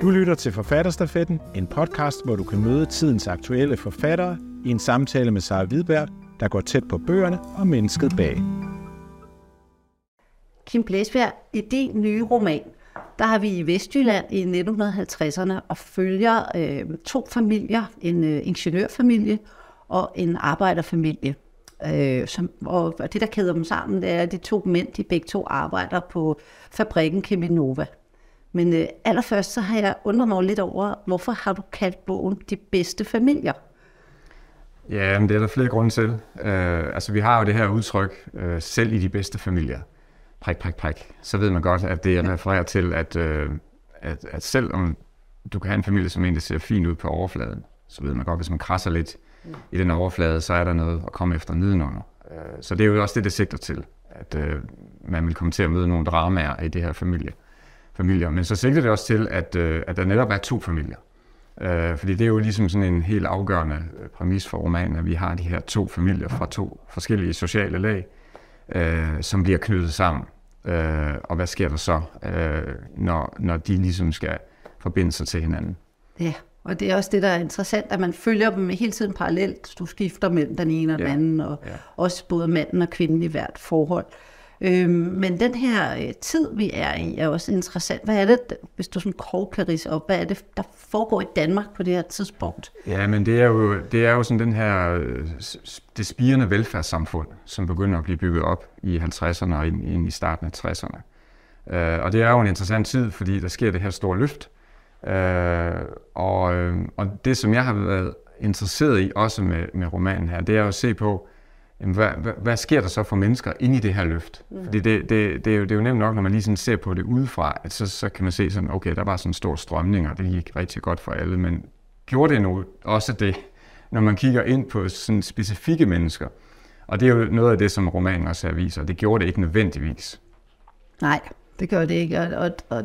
Du lytter til Forfatterstafetten, en podcast, hvor du kan møde tidens aktuelle forfattere i en samtale med Sara Hvidberg, der går tæt på bøgerne og mennesket bag. Kim Blæsbjerg, i din nye roman, der har vi i Vestjylland i 1950'erne og følger øh, to familier, en øh, ingeniørfamilie og en arbejderfamilie. Øh, som, og det, der kæder dem sammen, det er, at de to mænd, de begge to arbejder på fabrikken Keminova. Men øh, allerførst så har jeg undret mig lidt over, hvorfor har du kaldt bogen De bedste familier? Ja, men det er der flere grunde til. Øh, altså, vi har jo det her udtryk, øh, selv i de bedste familier. Prik, prik, prik. Så ved man godt, at det refererer til, at, øh, at, at selv om du kan have en familie, som egentlig ser fint ud på overfladen, så ved man godt, hvis man krasser lidt mm. i den overflade, så er der noget at komme efter nedenunder. Øh, så det er jo også det, det sigter til, at øh, man vil komme til at møde nogle dramaer i det her familie familier. Men så sigter det også til, at, øh, at der netop er to familier. Øh, fordi det er jo ligesom sådan en helt afgørende øh, præmis for romanen, at vi har de her to familier fra to forskellige sociale lag, øh, som bliver knyttet sammen. Øh, og hvad sker der så, øh, når, når de ligesom skal forbinde sig til hinanden? Ja, og det er også det, der er interessant, at man følger dem hele tiden parallelt. Du skifter mellem den ene og den ja. anden, og ja. også både manden og kvinden i hvert forhold. Øh, Øhm, men den her øh, tid, vi er i, er også interessant. Hvad er det, hvis du sådan kort kan rise op, hvad er det, der foregår i Danmark på det her tidspunkt? Ja, men det er jo, det er jo sådan den her, øh, det spirende velfærdssamfund, som begynder at blive bygget op i 50'erne og ind, ind i starten af 60'erne. Øh, og det er jo en interessant tid, fordi der sker det her store løft. Øh, og, øh, og det, som jeg har været interesseret i, også med, med romanen her, det er at se på, jamen, hvad, hvad, hvad sker der så for mennesker inde i det her løft? Mm. Fordi det, det, det, er jo, det er jo nemt nok, når man lige sådan ser på det udefra, at så, så kan man se sådan, okay, der var sådan en stor strømning, og det gik rigtig godt for alle, men gjorde det nu også det, når man kigger ind på sådan specifikke mennesker? Og det er jo noget af det, som romanen også her viser. Det gjorde det ikke nødvendigvis. Nej, det gør det ikke. Og, og, og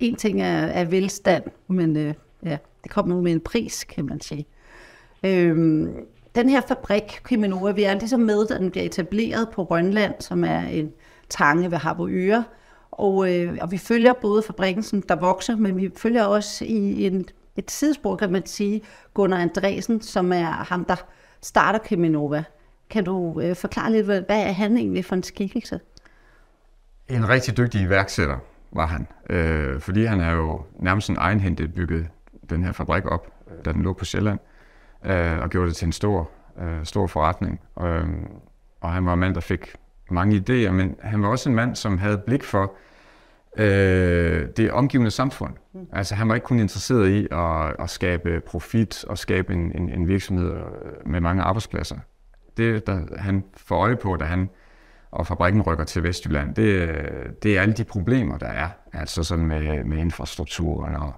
en ting er, er velstand, men øh, ja, det kommer med en pris, kan man sige. Øhm, den her fabrik, Kiminova, vi er ligesom med, da den bliver etableret på Rønland, som er en tange ved Harboøre. Og, øh, og vi følger både fabrikken, som der vokser, men vi følger også i en, et sidespor, kan man sige, Gunnar Andresen, som er ham, der starter Kiminova. Kan du øh, forklare lidt, hvad, hvad er han egentlig for en skikkelse? En rigtig dygtig iværksætter var han, øh, fordi han er jo nærmest en egenhændigt bygget den her fabrik op, da den lå på Sjælland øh, og gjorde det til en stor, øh, stor forretning. Øh, og han var en mand, der fik mange idéer, men han var også en mand, som havde blik for øh, det omgivende samfund. Mm. Altså han var ikke kun interesseret i at, at skabe profit og skabe en, en, en virksomhed øh, med mange arbejdspladser. Det, der han får øje på, da han og fabrikken rykker til Vestjylland, det, det er alle de problemer, der er. Altså sådan med, med infrastrukturen og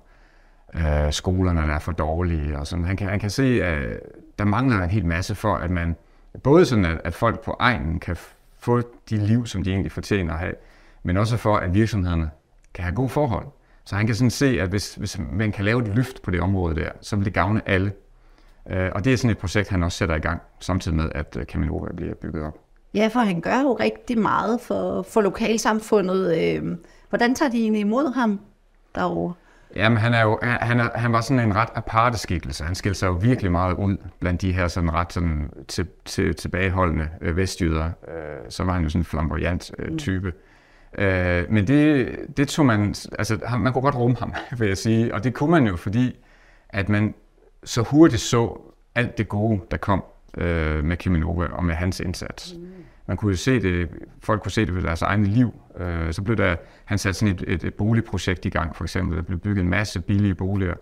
øh, skolerne er for dårlige. Og sådan. Han, kan, han kan se, at der mangler en hel masse for, at man både sådan, at, at folk på egnen kan få de liv, som de egentlig fortjener at have, men også for, at virksomhederne kan have gode forhold. Så han kan sådan se, at hvis, hvis man kan lave et løft på det område der, så vil det gavne alle. Øh, og det er sådan et projekt, han også sætter i gang, samtidig med, at øh, Kaminova bliver bygget op. Ja, for han gør jo rigtig meget for, for lokalsamfundet. Øh, hvordan tager de egentlig imod ham derovre? Jamen, han, er jo, han, er, han var sådan en ret aparte skikkelse. Han skilte sig jo virkelig meget ud blandt de her sådan ret sådan til, til, tilbageholdende øh, vestjyder. Øh, så var han jo sådan en flamboyant øh, mm. type. Mm. Øh, men det, det tog man, altså man kunne godt rumme ham, vil jeg sige. Og det kunne man jo, fordi at man så hurtigt så alt det gode, der kom øh, med Kiminova og med hans indsats. Mm. Man kunne jo se det, folk kunne se det ved deres egne liv. Øh, så blev der, han satte sådan et, et, et boligprojekt i gang, for eksempel. Der blev bygget en masse billige boliger.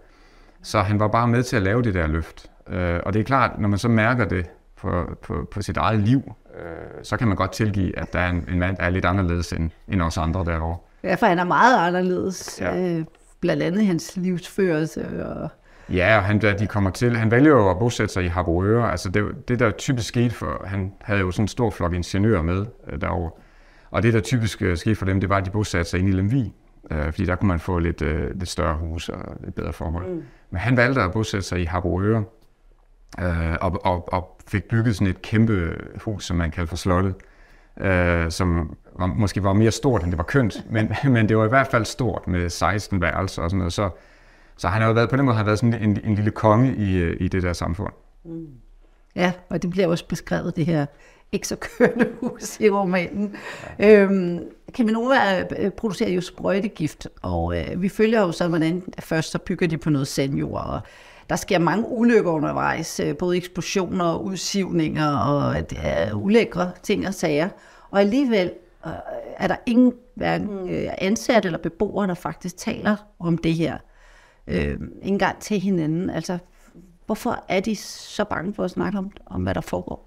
Så han var bare med til at lave det der løft. Øh, og det er klart, når man så mærker det på, på, på sit eget liv, øh, så kan man godt tilgive, at der er en, en mand, der er lidt anderledes end, end os andre derovre. Ja, for han er meget anderledes. Ja. Øh, blandt andet hans livsførelse og Ja, og han, da de kommer til, han vælger jo at bosætte sig i Harboøre. Altså det, det der typisk skete for, han havde jo sådan en stor flok ingeniører med øh, derovre. Og det der typisk øh, skete for dem, det var, at de bosatte sig inde i Lemvig. Øh, fordi der kunne man få lidt, øh, lidt større hus og lidt bedre forhold. Mm. Men han valgte at bosætte sig i Harboøre. Øh, og, og, og fik bygget sådan et kæmpe hus, som man kalder for slottet. Øh, som var, måske var mere stort, end det var kønt. Men, men det var i hvert fald stort med 16 værelser og sådan noget. Så Så han har jo været, på den måde har været sådan en, en lille konge i, øh, i det der samfund. Ja, og det bliver også beskrevet, det her ikke så kørende hus i romanen. Ja. Øhm, Cheminova øh, producerer jo sprøjtegift, og øh, vi følger jo så, hvordan først så bygger de på noget sandjord, og der sker mange ulykker undervejs, øh, både eksplosioner og udsivninger, og det er ulækre ting og sager. Og alligevel øh, er der ingen hverken øh, ansat eller beboere, der faktisk taler om det her. Øh, ikke engang til hinanden. Altså, hvorfor er de så bange for at snakke om, om hvad der foregår?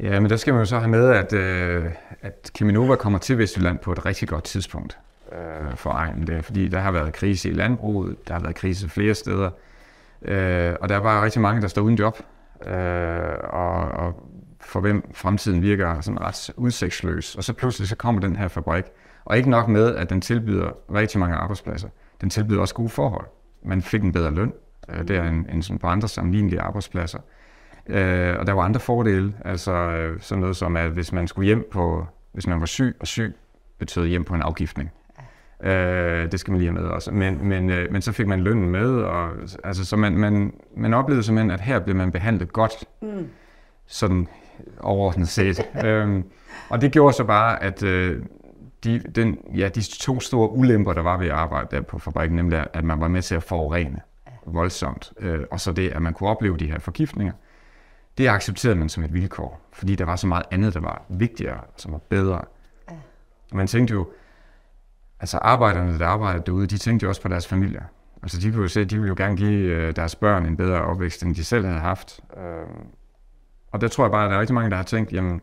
Ja, men der skal man jo så have med, at, øh, at Keminova kommer til Vestjylland på et rigtig godt tidspunkt øh, for egen. Det er, fordi der har været krise i landbruget, der har været krise flere steder, øh, og der er bare rigtig mange, der står uden job, øh, og, og for hvem fremtiden virker sådan ret udsigtsløs. Og så pludselig så kommer den her fabrik, og ikke nok med, at den tilbyder rigtig mange arbejdspladser, den tilbyder også gode forhold. Man fik en bedre løn, øh, det er en, en sådan på andre sammenlignelige arbejdspladser. Øh, og der var andre fordele, altså øh, sådan noget som, at hvis man skulle hjem på, hvis man var syg, og syg betød hjem på en afgiftning. Øh, det skal man lige have med også. Men, men, øh, men så fik man lønnen med, og altså, så man, man, man oplevede simpelthen, at her blev man behandlet godt, mm. sådan overordnet set. øhm, og det gjorde så bare, at øh, de, den, ja, de to store ulemper, der var ved at arbejde der på fabrikken, nemlig at man var med til at forurene voldsomt, øh, og så det, at man kunne opleve de her forgiftninger, det accepterede man som et vilkår, fordi der var så meget andet, der var vigtigere, som var bedre. Ja. Og man tænkte jo, altså arbejderne, der arbejdede derude, de tænkte jo også på deres familier. Altså de kunne jo se, at de ville jo gerne give øh, deres børn en bedre opvækst, end de selv havde haft. Øh, og der tror jeg bare, at der er rigtig mange, der har tænkt, jamen,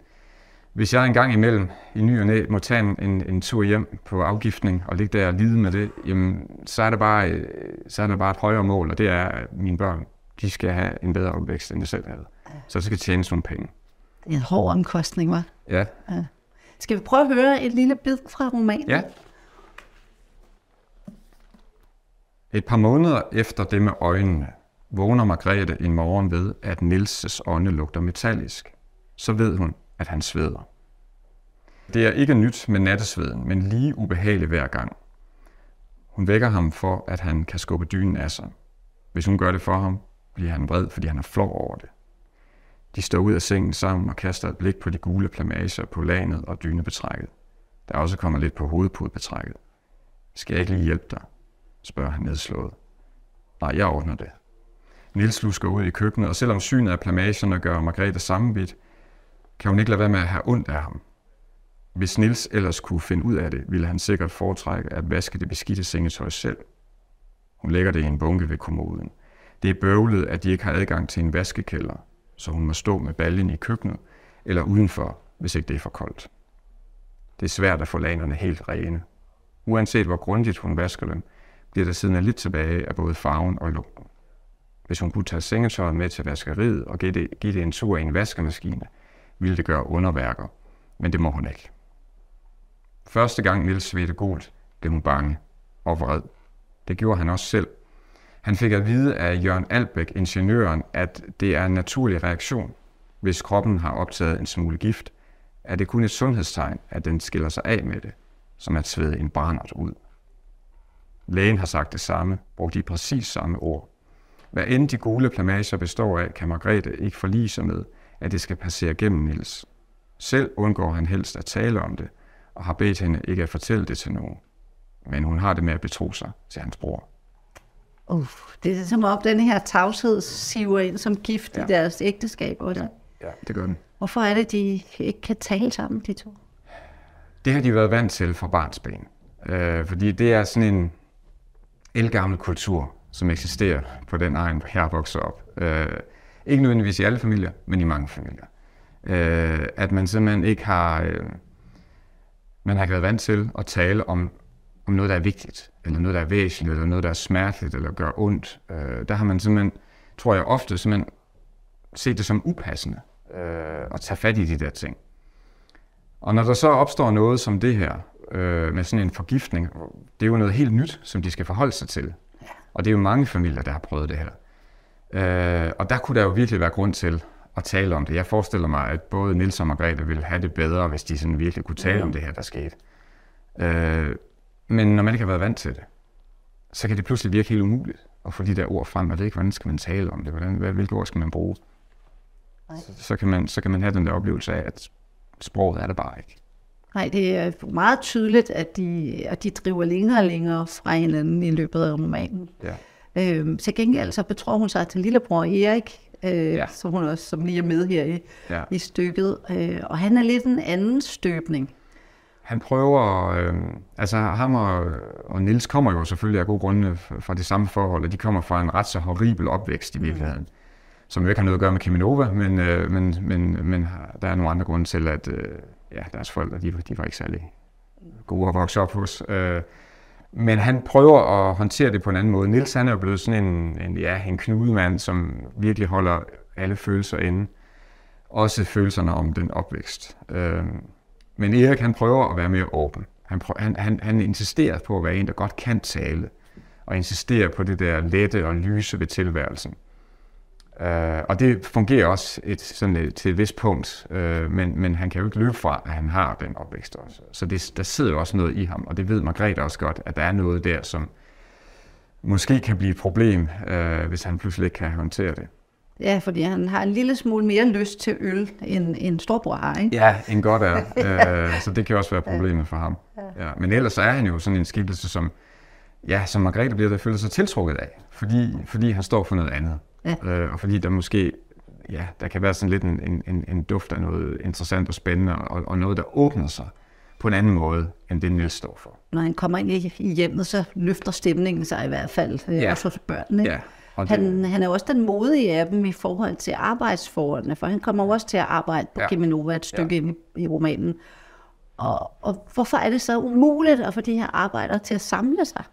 hvis jeg engang imellem i ny og næ må tage en, en, en tur hjem på afgiftning og ligge der og lide med det, jamen, så er det bare, øh, så er det bare et højere mål, og det er, at mine børn de skal have en bedre opvækst, end jeg selv havde. Så det skal tjene nogle penge. Det er en hård omkostning, var. Ja. ja. Skal vi prøve at høre et lille bid fra romanen? Ja. Et par måneder efter det med øjnene, vågner Margrethe en morgen ved, at Nilses ånde lugter metallisk. Så ved hun, at han sveder. Det er ikke nyt med nattesveden, men lige ubehageligt hver gang. Hun vækker ham for, at han kan skubbe dynen af sig. Hvis hun gør det for ham, bliver han vred, fordi han er flov over det. De står ud af sengen sammen og kaster et blik på de gule plamager på lanet og dynebetrækket. Der er også kommet lidt på hovedpudebetrækket. Skal jeg ikke lige hjælpe dig? spørger han nedslået. Nej, jeg ordner det. Nils lusker ud i køkkenet, og selvom synet af plamagerne gør Margrethe sammenvidt, kan hun ikke lade være med at have ondt af ham. Hvis Nils ellers kunne finde ud af det, ville han sikkert foretrække at vaske det beskidte sengetøj selv. Hun lægger det i en bunke ved kommoden. Det er bøvlet, at de ikke har adgang til en vaskekælder, så hun må stå med baljen i køkkenet eller udenfor, hvis ikke det er for koldt. Det er svært at få lanerne helt rene. Uanset hvor grundigt hun vasker dem, bliver der siden lidt tilbage af både farven og lugten. Hvis hun kunne tage sengetøjet med til vaskeriet og give det, give det en tur i en vaskemaskine, ville det gøre underværker, men det må hun ikke. Første gang Nils svedte gult, blev hun bange og vred. Det gjorde han også selv, han fik at vide af Jørgen Albæk, ingeniøren, at det er en naturlig reaktion, hvis kroppen har optaget en smule gift, er det kun et sundhedstegn, at den skiller sig af med det, som at svede en brændert ud. Lægen har sagt det samme, brugt de præcis samme ord. Hvad end de gule plamager består af, kan Margrethe ikke forlige sig med, at det skal passere gennem Nils. Selv undgår han helst at tale om det, og har bedt hende ikke at fortælle det til nogen. Men hun har det med at betro sig til hans bror. Uh, det er som om den her tavshed siver ind som gift ja. i deres ægteskab. Eller? Ja, det gør den. Hvorfor er det, de ikke kan tale sammen, de to? Det har de været vant til fra barnsben. Øh, fordi det er sådan en elgammel kultur, som eksisterer på den egen, her vokser op. Øh, ikke nødvendigvis i alle familier, men i mange familier. Øh, at man simpelthen ikke har... Øh, man har ikke været vant til at tale om om noget, der er vigtigt, eller noget, der er væsentligt, eller noget, der er smerteligt, eller gør ondt. Øh, der har man simpelthen, tror jeg ofte, simpelthen set det som upassende øh, at tage fat i de der ting. Og når der så opstår noget som det her, øh, med sådan en forgiftning, det er jo noget helt nyt, som de skal forholde sig til. Og det er jo mange familier, der har prøvet det her. Øh, og der kunne der jo virkelig være grund til at tale om det. Jeg forestiller mig, at både Nils og Margrethe ville have det bedre, hvis de sådan virkelig kunne tale om det her, der skete. Øh, men når man ikke har været vant til det, så kan det pludselig virke helt umuligt at få de der ord frem. Jeg ved ikke, hvordan skal man tale om det? Hvordan, hvad, hvilke ord skal man bruge? Så, så, kan man, så kan man have den der oplevelse af, at sproget er der bare ikke. Nej, det er meget tydeligt, at de, at de driver længere og længere fra hinanden i løbet af romanen. Ja. Øhm, til gengæld så betror hun sig til lillebror Erik, øh, Ja. som hun også som lige er med her i, Ja. i stykket. Øh, og han er lidt en anden støbning. Han prøver, øh, altså ham og, og Nils kommer jo selvfølgelig af gode grunde fra det samme forhold, og de kommer fra en ret så horribel opvækst i virkeligheden, som jo ikke har noget at gøre med Keminova, men, øh, men, men, men der er nogle andre grunde til, at øh, ja, deres forældre, de, de var ikke særlig gode at vokse op hos. Øh, men han prøver at håndtere det på en anden måde. Nils han er jo blevet sådan en, en, ja, en knudemand, som virkelig holder alle følelser inde. Også følelserne om den opvækst. Øh, men Erik han prøver at være mere åben. Han, prøver, han, han, han insisterer på at være en, der godt kan tale, og insisterer på det der lette og lyse ved tilværelsen. Uh, og det fungerer også et, sådan et, til et vist punkt, uh, men, men han kan jo ikke løbe fra, at han har den opvækst også. Så det, der sidder jo også noget i ham, og det ved Margrethe også godt, at der er noget der, som måske kan blive et problem, uh, hvis han pludselig ikke kan håndtere det. Ja, fordi han har en lille smule mere lyst til øl, end en storbror har, ikke? Ja, en godt er. øh, så det kan også være problemet for ham. Ja. Men ellers er han jo sådan en skikkelse, som, ja, som Margrethe bliver der føler sig tiltrukket af, fordi, fordi han står for noget andet. Ja. Øh, og fordi der måske, ja, der kan være sådan lidt en, en, en, en duft af noget interessant og spændende, og, og noget, der åbner sig på en anden måde, end det Niels står for. Når han kommer ind i, hjemmet, så løfter stemningen sig i hvert fald, øh, Ja. også hos børnene. Ja, og det, Han, han er også den modige af dem i forhold til arbejdsforholdene, for han kommer også til at arbejde på Ja. Keminova et stykke ja. ind i, i romanen. Og, og hvorfor er det så umuligt at få de her arbejdere til at samle sig?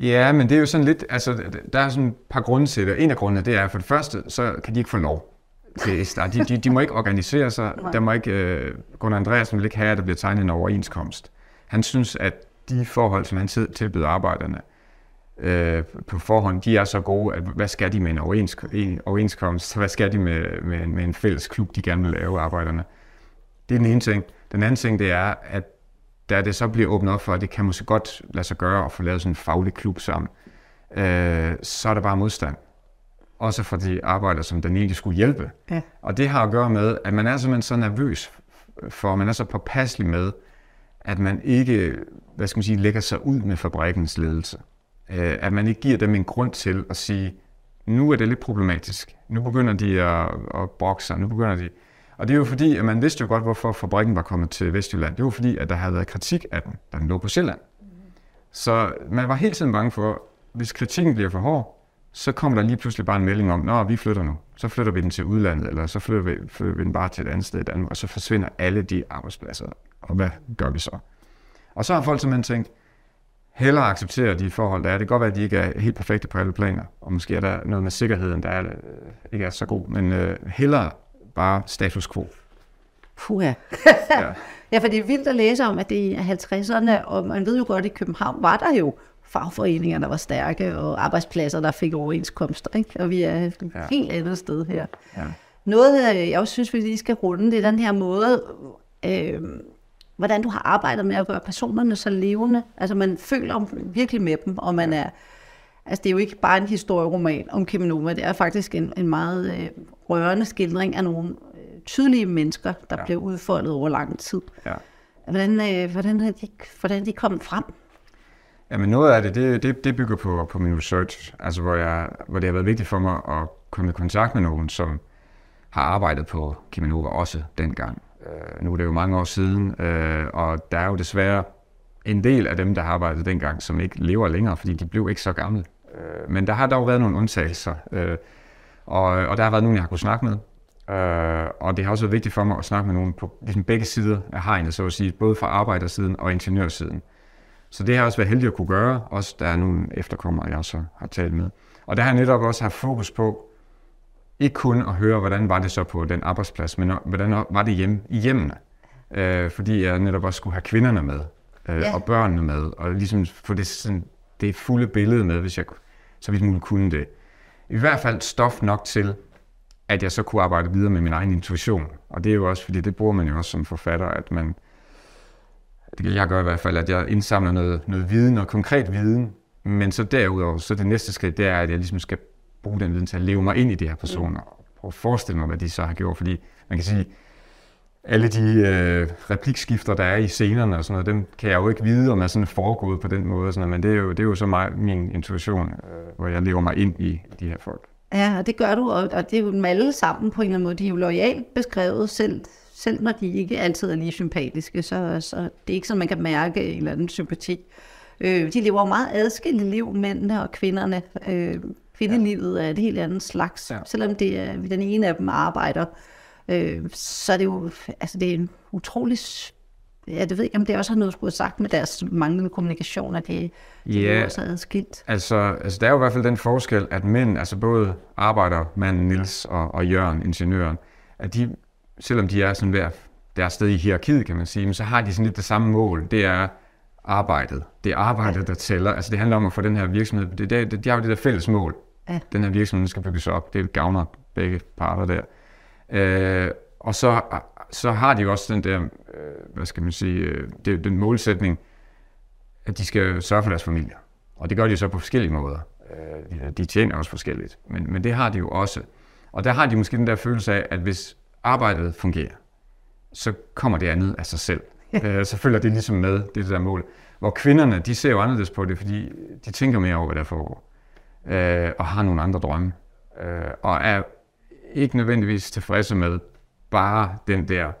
Ja, men det er jo sådan lidt, altså der er sådan et par grunde til det. En af grundene, det er for det første, så kan de ikke få lov til at starte. De, de, de må ikke organisere sig. Der må ikke, uh, Gunnar Andreasen vil ikke have, at der bliver tegnet en overenskomst. Han synes, at de forhold, som han tilbyder arbejderne øh, på forhånd, de er så gode, at hvad skal de med en overenskomst? Hvad skal de med, med, med en fælles klub, de gerne vil lave, arbejderne? Det er den ene ting. Den anden ting, det er, at da det så bliver åbnet op for, at det kan måske godt lade sig gøre at få lavet sådan en faglig klub sammen, øh, så er der bare modstand. Også for de arbejdere, som den egentlig skulle hjælpe. Ja. Og det har at gøre med, at man er simpelthen så nervøs for, man er så påpasselig med, at man ikke, hvad skal man sige, lægger sig ud med fabrikkens ledelse. Øh, at man ikke giver dem en grund til at sige, nu er det lidt problematisk. Nu begynder de at, at brokse sig. Nu begynder de... Og det er jo fordi, at man vidste jo godt, hvorfor fabrikken var kommet til Vestjylland. Det var fordi, at der havde været kritik af den, da den lå på Sjælland. Så man var hele tiden bange for, hvis kritikken bliver for hård, så kommer der lige pludselig bare en melding om, at vi flytter nu. Så flytter vi den til udlandet, eller så flytter vi, flytter vi den bare til et andet sted i Danmark, og så forsvinder alle de arbejdspladser. Og hvad gør vi så? Og så har folk simpelthen tænkt, hellere acceptere de forhold, der er. Det kan godt være, at de ikke er helt perfekte på alle planer, og måske er der noget med sikkerheden, der er, øh, ikke er så god, men øh, hellere bare status quo. Puh ja. Ja. ja, for det er vildt at læse om, at det er i 50'erne, og man ved jo godt, at i København var der jo fagforeninger, der var stærke, og arbejdspladser, der fik overenskomster, ikke? Og vi er et Ja. ja. helt andet sted her. Ja. Noget, øh, jeg også synes, vi lige skal runde, det er den her måde, øh, hvordan du har arbejdet med at gøre personerne så levende. Altså man føler virkelig med dem, og man er... Altså det er jo ikke bare en historieroman om Keminova, det er faktisk en, en meget øh, rørende skildring af nogle øh, tydelige mennesker, der Ja. bliver udfoldet over lang tid. Ja. Hvordan, øh, hvordan, er de, hvordan de kommet frem? Jamen noget af det, det, det, det bygger på, på min research, altså hvor, jeg, hvor det har været vigtigt for mig at komme i kontakt med nogen, som har arbejdet på Keminova også dengang. Øh, nu er det jo mange år siden, øh, og der er jo desværre en del af dem, der har arbejdet dengang, som ikke lever længere, fordi de blev ikke så gamle. Øh, men der har dog været nogle undtagelser, øh, og, og der har været nogen, jeg har kunnet snakke med. Øh, og det har også været vigtigt for mig at snakke med nogen på ligesom begge sider af hegnet, så at sige, både fra arbejdersiden og ingeniørsiden. Så det har også været heldig at kunne gøre, også der er nogle efterkommere, jeg også har talt med. Og der har jeg netop også haft fokus på, ikke kun at høre, hvordan var det så på den arbejdsplads, men hvordan var det hjemme, i hjemmene. Øh, fordi jeg netop også skulle have kvinderne med, øh, Ja. og børnene med, og ligesom få det, sådan, det fulde billede med, hvis jeg så vidt muligt kunne det. I hvert fald stof nok til, at jeg så kunne arbejde videre med min egen intuition. Og det er jo også, fordi det bruger man jo også som forfatter, at man, det kan jeg gøre i hvert fald, at jeg indsamler noget, noget viden, og konkret viden, Men så derudover, så det næste skridt, det er, at jeg ligesom skal bruge den viden til at leve mig ind i de her personer, og prøve at forestille mig, hvad de så har gjort, fordi man kan sige, alle de øh, replikskifter, der er i scenerne og sådan noget, dem kan jeg jo ikke vide, om er sådan foregået på den måde, sådan noget, men det er jo, det er jo så meget min intuition, øh, hvor jeg lever mig ind i de her folk. Ja, og det gør du, og, og det er jo dem alle sammen på en eller anden måde. De er jo lojalt beskrevet, selv, selv når de ikke altid er lige sympatiske, så, så det er ikke sådan, man kan mærke en eller anden sympati. Øh, de lever jo meget adskilte liv, mændene og kvinderne. Øh, kvindelivet er et helt andet slags, ja. selvom det er, den ene af dem arbejder. Øh, så er det jo altså det er en utrolig Ja, det ved ikke, om det også har noget skulle have sagt med deres manglende kommunikation, at det, det er også adskilt. Altså, altså, der er jo i hvert fald den forskel, at mænd, altså både arbejdermanden Nils og, og Jørgen, ingeniøren, at de, selvom de er sådan hver deres sted i hierarkiet, kan man sige, men så har de sådan lidt det samme mål. Det er arbejdet. Det er arbejdet, der tæller. Altså, det handler om at få den her virksomhed, det, det, det, de har jo det der fælles mål. Ja. Den her virksomhed skal bygges op. Det gavner begge parter der. Øh, og så, så har de jo også den der, øh, hvad skal man sige, øh, det, den målsætning, at de skal sørge for deres familier. Og det gør de så på forskellige måder. Øh, de- tjener også forskelligt, men, men det har de jo også. Og der har de måske den der følelse af, at hvis arbejdet fungerer, så kommer det andet af sig selv. øh, så følger det ligesom med, det det der mål. Hvor kvinderne, de ser jo anderledes på det, fordi de tænker mere over, hvad der foregår. Øh, og har nogle andre drømme. Øh, og er ikke nødvendigvis tilfredse med bare den der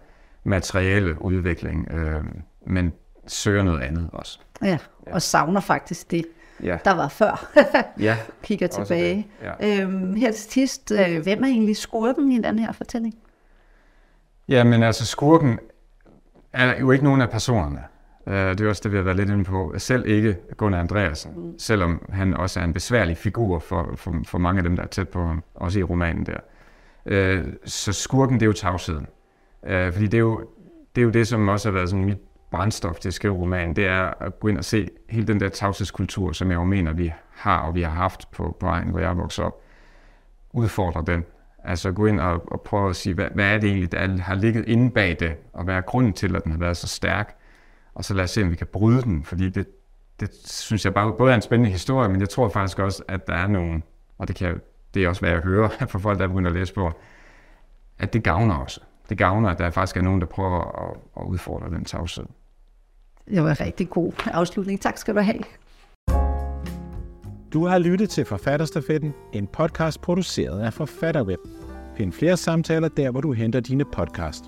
materielle udvikling, øh, men søger noget andet også. Ja, og savner faktisk det, Ja, der var før. ja. Kigger tilbage. ja. Øhm, her til sidst, øh, hvem er egentlig skurken i den her fortælling? Ja, men altså skurken er jo ikke nogen af personerne. Øh, Det er også det, vi har været lidt inde på. Selv ikke Gunnar Andreasen, mm. selvom han også er en besværlig figur for, for, for mange af dem, der er tæt på ham, også i romanen der. Øh, Så skurken, det er jo tavsheden. Øh, Fordi det er jo, det er jo det, som også har været sådan mit brændstof til at skrive romanen, det er at gå ind og se hele den der tavshedskultur, som jeg jo mener, vi har og vi har haft på, på egen, hvor jeg er vokset op. Udfordre den. Altså gå ind og, og prøve at sige, hvad, hvad er det egentlig, der har ligget inde bag det, og hvad er grunden til, at den har været så stærk? Og så lad os se, om vi kan bryde den, fordi det, det synes jeg bare både er en spændende historie, men jeg tror faktisk også, at der er nogen, og det, kan, jeg- det er også, hvad jeg hører fra folk, der er begyndt at læse på, at det gavner også. Det gavner, at der faktisk er nogen, der prøver at, at udfordre den tavshed. Det var en rigtig god afslutning. Tak skal du have. Du har lyttet til Forfatterstafetten, en podcast produceret af Forfatterweb. Find flere samtaler der, hvor du henter dine podcast.